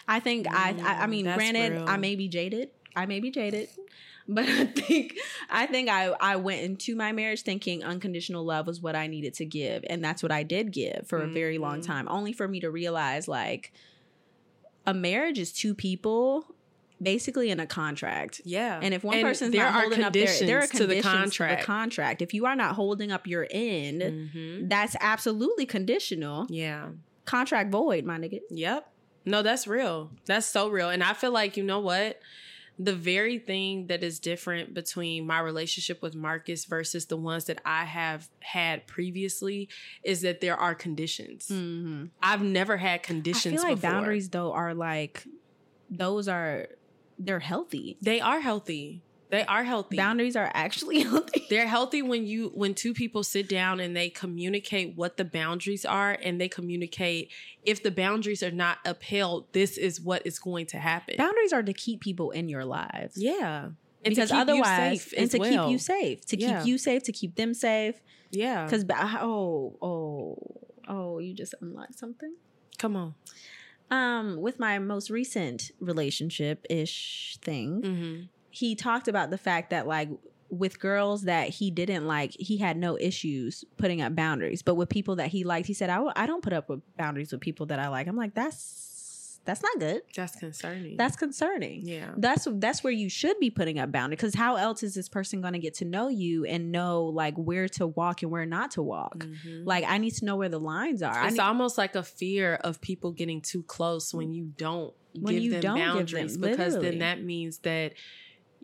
I think I, I I Mm, mean, granted, real. I may be jaded. I may be jaded. But I think I think I I went into my marriage thinking unconditional love was what I needed to give, and that's what I did give for a very long Mhm. time. Only for me to realize like a marriage is two people basically in a contract. Yeah. And if one And person's not holding up their, there are conditions to the contract. To the contract. If you are not holding up your end, Mhm. that's absolutely conditional. Yeah. Contract void, my nigga. Yep. No, that's real. That's so real. And I feel like, you know what? The very thing that is different between my relationship with Marcus versus the ones that I have had previously is that there are conditions. Mm-hmm. I've never had conditions. I feel like before. boundaries though are like those are they're healthy. They are healthy. They are healthy. Boundaries are actually healthy. They're healthy when you when two people sit down and they communicate what the boundaries are and they communicate if the boundaries are not upheld, this is what is going to happen. Boundaries are to keep people in your lives. yeah. And because to keep you otherwise, safe and to well. keep you safe, to Yeah. keep you safe, to keep them safe. Yeah. Because oh, oh, oh, you just unlocked something. Come on. Um, with my most recent relationship ish thing, Mm-hmm. He talked about the fact that like with girls that he didn't like, he had no issues putting up boundaries. But with people that he liked, he said, "I w- I don't put up with boundaries with people that I like." I'm like, that's that's not good. That's concerning. That's concerning. yeah. That's that's where you should be putting up boundaries because how else is this person going to get to know you and know like where to walk and where not to walk? Mhm. Like I need to know where the lines are. It's need- almost like a fear of people getting too close when you don't When give you them don't give them, boundaries because then that means that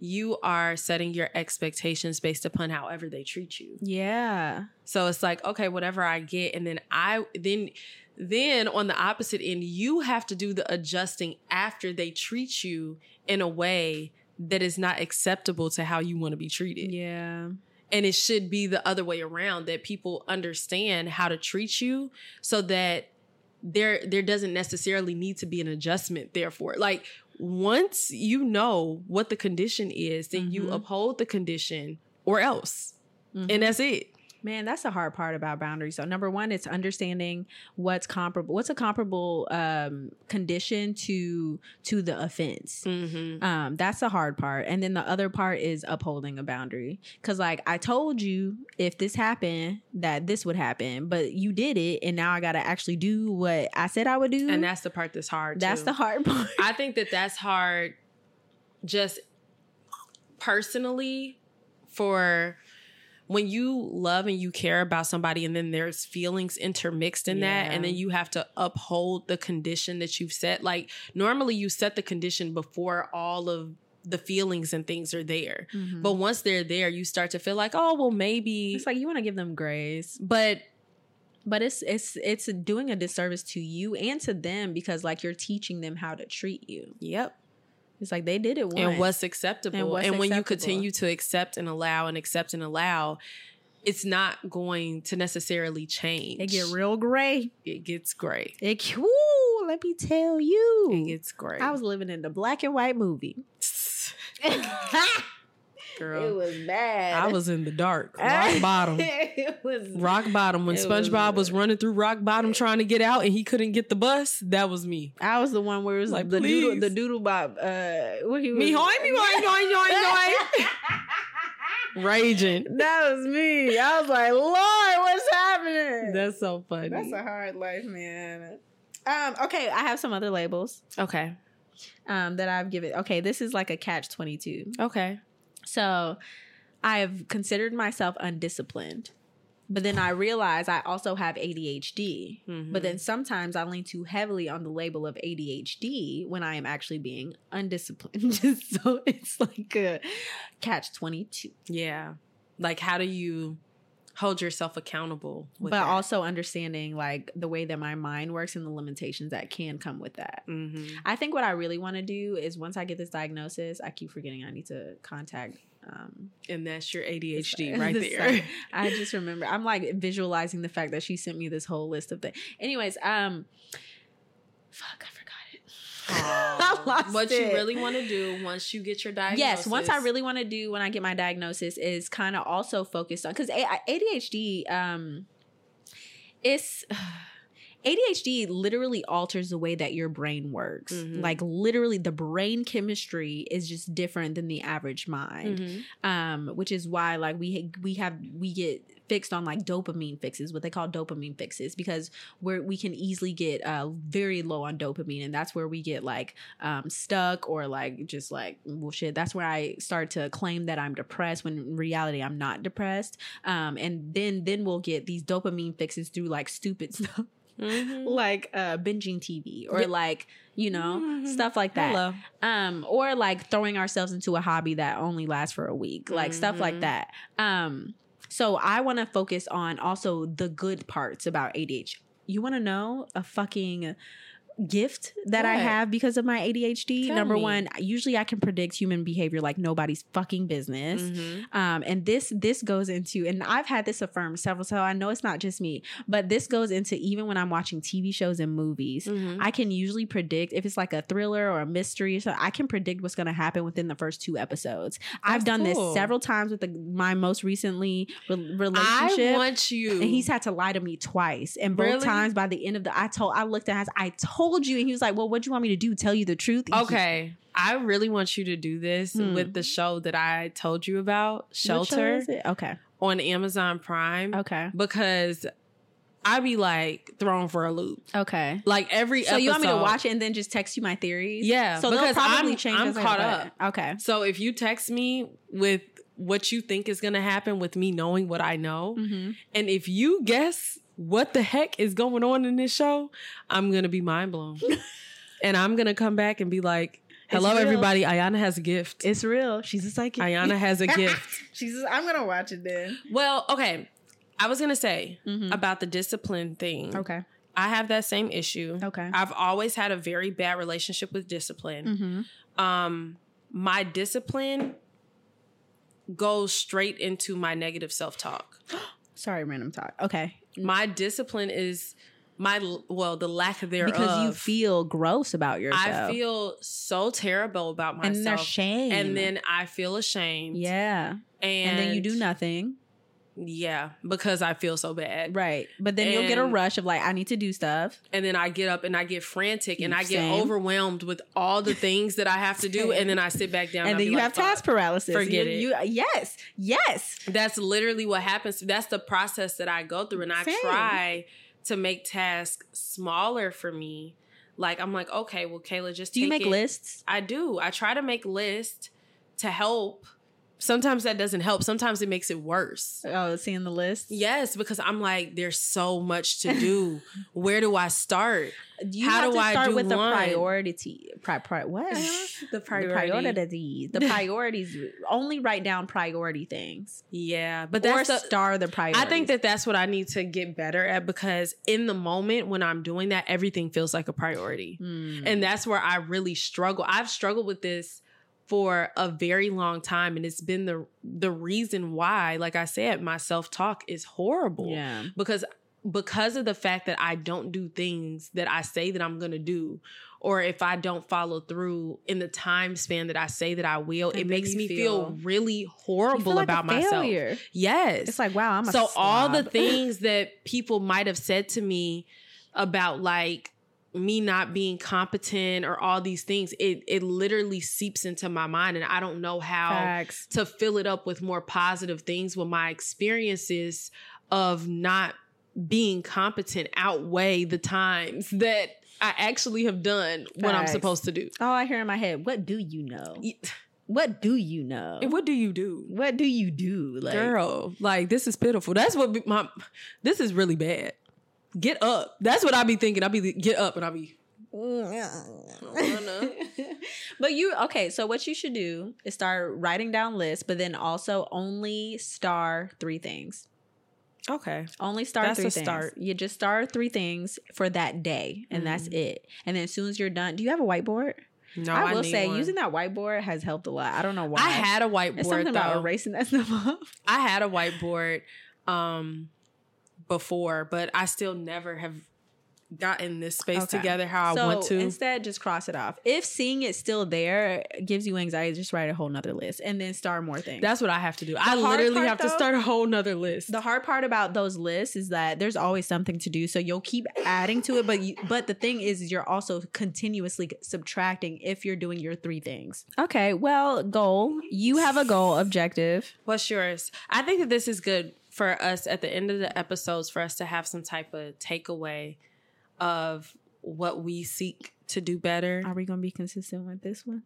you are setting your expectations based upon however they treat you. yeah. So it's like, okay, whatever I get, and then I then then on the opposite end, you have to do the adjusting after they treat you in a way that is not acceptable to how you want to be treated. Yeah. And it should be the other way around that people understand how to treat you so that there there doesn't necessarily need to be an adjustment therefore. Like once you know what the condition is, then you Mhm. uphold the condition or else. Mhm. And that's it. Man, that's the hard part about boundaries. So number one, it's understanding what's comparable. What's a comparable um, condition to to the offense. Mm-hmm. Um, that's the hard part, and then the other part is upholding a boundary. Because like I told you, if this happened, that this would happen, but you did it, and now I got to actually do what I said I would do. And that's the part that's hard. that's too. the hard part. I think that that's hard just personally for when you love and you care about somebody and then there's feelings intermixed in that and then you have to uphold the condition that you've set like normally you set the condition before all of the feelings and things are there Mhm. but once they're there you start to feel like oh well maybe it's like you want to give them grace. but but it's it's it's doing a disservice to you and to them because like you're teaching them how to treat you. yep It's like they did it once. and what's acceptable and, what's when you continue to accept and allow and accept and allow it's not going to necessarily change It get real gray. it gets gray It woo, let me tell you. it gets gray I was living in the black and white movie. girl It was bad. i was in the dark rock bottom it was rock bottom when It was- spongebob was, running through rock bottom trying to get out and he couldn't get the bus that was me I was the one where it was Like, the doodle, the doodle bob. Uh, where he was. me hoy me hoy hoy hoy hoy raging that was me. I was like, Lord, what's happening? that's so funny That's a hard life, man. Um, okay, I have some other labels okay um, that I've given. Okay, this is like a catch twenty two. okay So I've considered myself undisciplined, but then I realize I also have ADHD. Mhm. But then sometimes I lean too heavily on the label of ADHD when I am actually being undisciplined. so it's like a catch 22. Yeah. Like how do you hold yourself accountable with But that? also understanding like the way that my mind works and the limitations that can come with that. Mhm. I think what I really want to do is once I get this diagnosis, I keep forgetting I need to contact um and that's your ADHD right there. I just remember I'm like visualizing the fact that she sent me this whole list of things. Anyways, um fuck, I forgot it. What you really want to do once you get your diagnosis. Yes, once I really want to do when I get my diagnosis is kind of also focused on because ADHD, um, it's ADHD literally alters the way that your brain works. Mhm. Like literally, the brain chemistry is just different than the average mind. Mhm. Um, which is why like we we have we get fixed on like dopamine fixes, what they call dopamine fixes, because we're we can easily get uh very low on dopamine, and that's where we get like um stuck or like just like well shit. That's where I start to claim that I'm depressed when in reality I'm not depressed. Um, and then then we'll get these dopamine fixes through like stupid stuff Mhm. like uh binging TV or like you know Mhm. stuff like that Hello. um or like throwing ourselves into a hobby that only lasts for a week like stuff like Mhm. that um so i want to focus on also the good parts about adhd you want to know a fucking gift that I have because of my ADHD. Tell Number me. one, usually I can predict human behavior like nobody's fucking business. Mhm. Um, and this this goes into, and I've had this affirmed several. So I know it's not just me, but this goes into even when I'm watching TV shows and movies. Mhm. I can usually predict if it's like a thriller or a mystery So. I can predict what's going to happen within the first two episodes. I've done cool. this several times with the, my most recently re- I relationship. want you. and he's had to lie to me twice, and both Really? times by the end of the, I told, I looked at I told you, and he was like, "Well, what do you want me to do? Tell you the truth?" He- Okay. I really want you to do this Hmm. with the show that I told you about, show Shelter, it? Okay, on Amazon Prime. okay, Because I be like thrown for a loop. okay. Like every So you want me to watch it and then just text you my theories? Yeah, So they'll because probably I'm- change. I'm caught up. Okay. So if you text me with what you think is going to happen with me knowing what I know, Mm-hmm. and if you guess what the heck is going on in this show, I'm to be mind blown. and I'm to come back and be like, hello, everybody. Iyanna has a gift. It's real. She's a psychic. Iyanna has a gift. She's. I'm gonna watch it then. Well, okay. I was to say Mhm. about the discipline thing. Okay. I have that same issue. Okay. I've always had a very bad relationship with discipline. Mm-hmm. um my discipline goes straight into my negative self-talk Sorry, random talk. Okay. My discipline is my well the lack thereof Because you feel gross about yourself. i feel so terrible about myself and there's shame. and then i feel ashamed yeah, and, and, then you do nothing. Yeah, because I feel so bad. Right. But then you'll get a rush of like, I need to do stuff. And then I get up and I get frantic and I get Same. overwhelmed with all the things that I have to do. And then I sit back down And I then you like, have task paralysis. Forget you, it. You, uh, yes. Yes. That's literally what happens. That's the process that I go through. And I Same. try to make tasks smaller for me. Like, I'm like, okay, well, Kayla, just Do you make it. lists? I do. I try to make lists to help. Sometimes that doesn't help. Sometimes it makes it worse. Oh, seeing the list? Yes, because I'm like, there's so much to do. Where do I start? You How have do to I start do with the priority. Pri, pri, what? the The priorities. The priorities. Only write down priority things. Yeah, but or that's the, star the priority. I think that that's what I need to get better at because in the moment when I'm doing that, everything feels like a priority. Mm. And that's where I really struggle. I've struggled with this for a very long time and it's been the the reason why like I said my self-talk is horrible yeah. because because of the fact that I don't do things that I say that I'm going to do or if I don't follow through in the time span that I say that I will And it makes me feel, feel- really horrible feel like a about myself. Yes. It's like, wow, I'm a so all the things that people might have said to me about like me not being competent or all these things it it literally seeps into my mind and I don't know how Facts. to fill it up with more positive things when my experiences of not being competent outweigh the times that I actually have done what I'm supposed to do. Oh, I hear in my head, what do you know? What do you know? And what do you do? What do you do? Like, Girl, like this is pitiful. That's what my this is really bad. Get up. That's what I be thinking. I be get up and I be but you okay so what you should do is start writing down lists but then also only star three things okay. only star That's three a things start. you just star three things for that day and that's Mhm. it and then as soon as you're done do you have a whiteboard No, i will need say one. using that whiteboard has helped a lot i don't know why I had a it's whiteboard something about erasing that stuff off I had a whiteboard um before, but I still never have gotten this space Okay. together how so I want to. instead just cross it off if seeing it still there gives you anxiety just write a whole nother list and then start more things That's what I have to do. I literally part, have to start a whole nother list. The hard part about those lists is that there's always something to do, so you'll keep adding to it. But you, but the thing is, is you're also continuously subtracting if you're doing your three things. Okay, well, goal. You have a goal objective. What's yours? I think that this is good for us at the end of the episodes for us to have some type of takeaway of what we seek to do better. Are we going to be consistent with this one?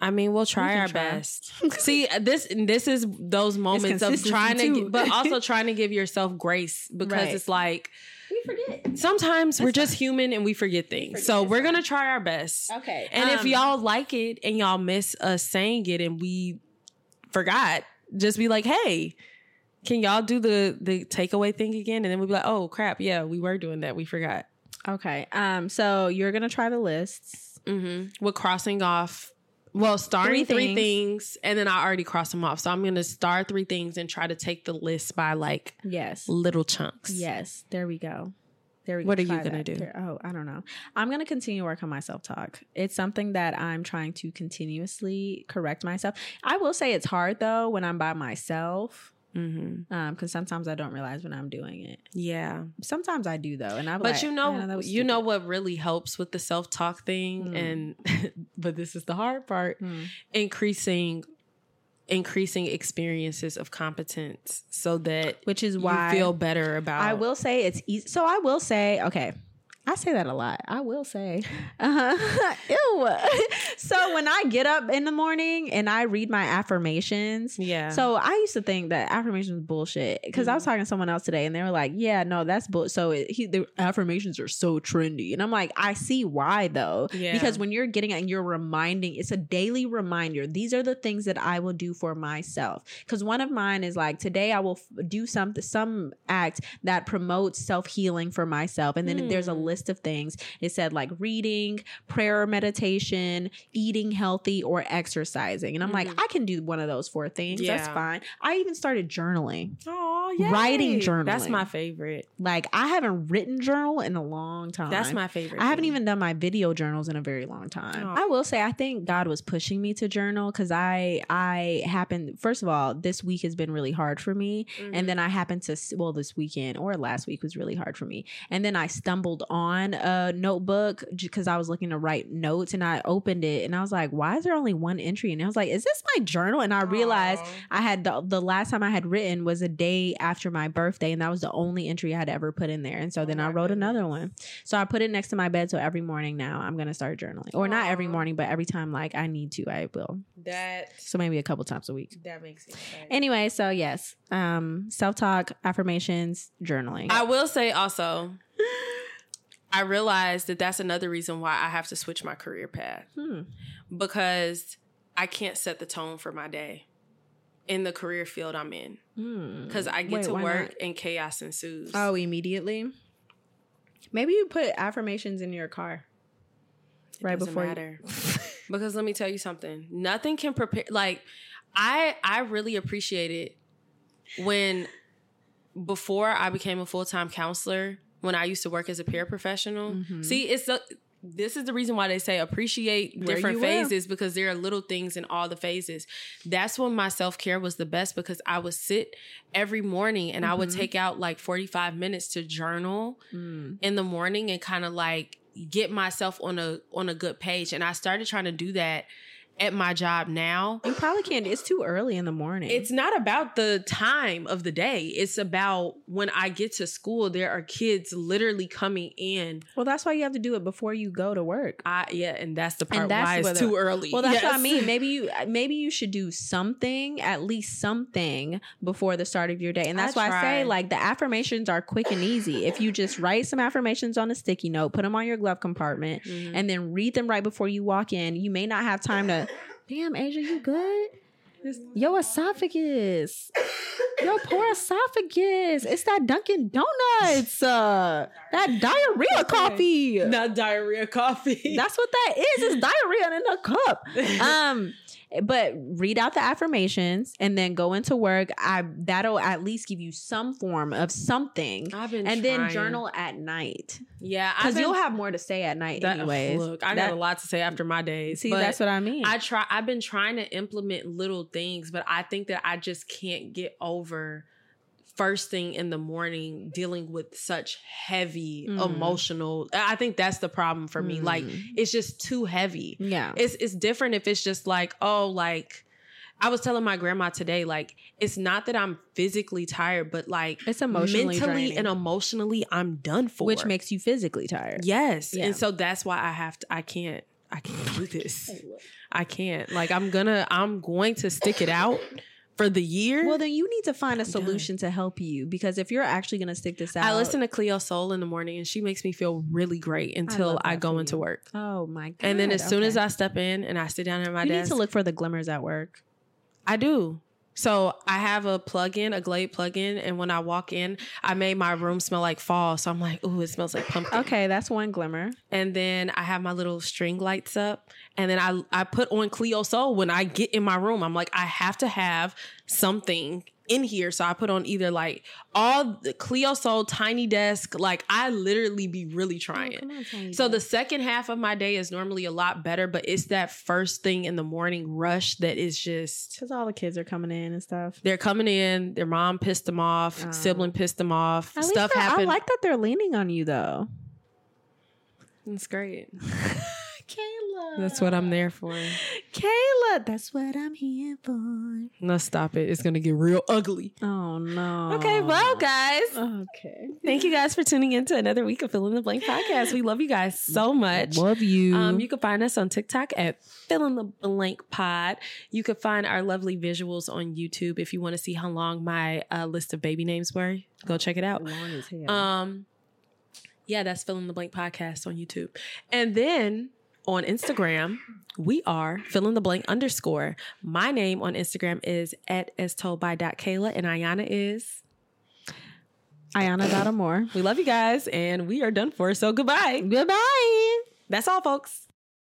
I mean, we'll try can our try. best. See, this this is those moments of trying to, too. but also trying to give yourself grace because Right. it's like We forget. sometimes we're That's just human and we forget things. forget, so we're fine. gonna try our best. Okay, And if um, y'all like it and y'all miss us saying it and we forgot, just be like, hey. Can y'all do the the takeaway thing again? And then we'll be like, oh crap, yeah, we were doing that. We forgot. Okay, um, so you're gonna try the lists. Mm-hmm. We're crossing off. Well, starting Three three, things. and then I already crossed them off. So I'm gonna star three things and try to take the list by like Yes. little chunks. Yes, there we go. There we go. What are you gonna that. do? There- oh, I don't know. I'm gonna continue work on my self talk. It's something that I'm trying to continuously correct myself. I will say it's hard though when I'm by myself, Mm-hmm. um, because sometimes I don't realize when I'm doing it. Yeah, Sometimes I do though, and I'm but like, you know, "Man, you know what really helps with the self talk thing, Mm. and but this is the hard part: Hmm. increasing, increasing experiences of competence, so that Which is you why feel better about. I will say it's easy. So I will say, okay. I say that a lot. I will say, uh, ew. so when I get up in the morning and I read my affirmations, Yeah. So I used to think that affirmations was bullshit because I was talking to someone else today and they were like, "Yeah, no, that's bull." So it, he, the affirmations are so trendy, and I'm like, I see why though, Yeah. because when you're getting it and you're reminding, it's a daily reminder. These are the things that I will do for myself. Because one of mine is like, today I will f- do something, some act that promotes self healing for myself, and then there's a Hmm. List of things. It said like reading, prayer, meditation, eating healthy, or exercising, and I'm like, Mhm. I can do one of those four things. That's fine. I even started journaling. Oh, yay. Writing journaling. That's my favorite. Like I haven't written journal in a long time. That's my favorite. I haven't thing. even done my video journals in a very long time. Oh. I will say I think God was pushing me to journal because I I happened first of all this week has been really hard for me Mm-hmm. and then I happened to well this weekend or last week was really hard for me and then I stumbled on a notebook because I was looking to write notes and I opened it and I was like why is there only one entry and I was like is this my journal and I realized. I had the, the last time I had written was a day after my birthday, and that was the only entry I had ever put in there. And so Oh then I my wrote another one. So I put it next to my bed. So every morning now I'm gonna start journaling, or not every morning, but every time like I need to, I will. that So maybe a couple times a week. that makes it. exciting. Anyway, so yes, um, self talk, affirmations, journaling. I will say also, I realized that that's another reason why I have to switch my career path Hmm. because I can't set the tone for my day in the career field I'm in Hmm. because I get Wait, to work not? and chaos ensues. Oh, immediately. Maybe you put affirmations in your car. It right before you- matter. because let me tell you something. Nothing can prepare. Like I, I really appreciate it when before I became a full time counselor. When I used to work as a paraprofessional. Mhm. See, it's the. This is the reason why they say appreciate Where different phases because there are little things in all the phases. That's when my self care was the best because I would sit every morning and I would Mhm. take out like 45 minutes to journal Mm. in the morning and kind of like get myself on a on a good page and I started trying to do that at my job now. You probably can't. It's too early in the morning. It's not about the time of the day. It's about when I get to school there are kids literally coming in. well, that's why you have to do it before you go to work. I yeah, and that's the part And that's why it's too early. Well, that's what I mean. Maybe you maybe you should do something, at least something, before the start of your day. And that's I why I say like the affirmations are quick and easy. If you just write some affirmations on a sticky note, put them on your glove compartment, Mhm. and then read them right before you walk in, you may not have time to. Damn, Asia, you good? Yo, esophagus. Yo, poor esophagus. It's that Dunkin' Donuts. Uh, that diarrhea coffee. not diarrhea coffee. That's what that is. It's diarrhea in a cup. Um, but read out the affirmations and then go into work. I that'll at least give you some form of something. I've been And then journal at night Yeah, because you'll have more to say at night, that, anyways. Look, I That- got a lot to say after my days. See, that's what I mean. I try. I've been trying to implement little things, but I think that I just can't get over first thing in the morning dealing with such heavy Mm. emotional. I think that's the problem for me. Like Mm. it's just too heavy. yeah, It's it's different if it's just like oh like. I was telling my grandma today, like, it's not that I'm physically tired, but like It's emotionally mentally draining. and emotionally, I'm done for. which makes you physically tired. Yes. Yeah. And so that's why I have to I can't I can't do this. I can't. Like I'm gonna I'm going to stick it out for the year. Well, then you need to find a I'm done. solution to help you because if you're actually going to stick this out, I listen to Cleo Sol in the morning and she makes me feel really great until love I, go into you. work. Oh my god! And then as soon as. I step in and I sit down at my desk, you desk, need to look for the glimmers at work. I do. So I have a plug-in, a Glade plug-in, and when I walk in, I made my room smell like fall. So I'm like, ooh, it smells like pumpkin. Okay, that's one glimmer. and then I have my little string lights up, and then I I put on Cleo Sol when I get in my room. I'm like, I have to have something in here, so I put on either like all the Cleo Sol tiny desk. Like I literally be really oh, trying. So the second half of my day is normally a lot better, but it's that first thing in the morning rush that is just because all the kids are coming in and stuff. they're coming in, their mom pissed them off, Oh. sibling pissed them off, At stuff happened. I like that they're leaning on you though. it's great. Kayla, That's what I'm there for. Kayla, that's what I'm here for. No, stop it. It's gonna get real ugly. Oh no. Okay, well, guys, Okay. thank you guys for tuning in to another week of Fill in the Blank podcast. We love you guys so much. Love you. Um, you can find us on TikTok at Fill in the Blank Pod. You can find our lovely visuals on YouTube if you want to see how long my uh, list of baby names were. Go check it out. long as hell. Um, yeah, that's Fill in the Blank podcast on YouTube, and then on Instagram we are Fill in the Blank underscore. My name on Instagram is at as told by dot Kayla, and Iyanna is. Iyanna Dottamore. We love you guys, and we are done for. So goodbye. Goodbye. That's all, folks.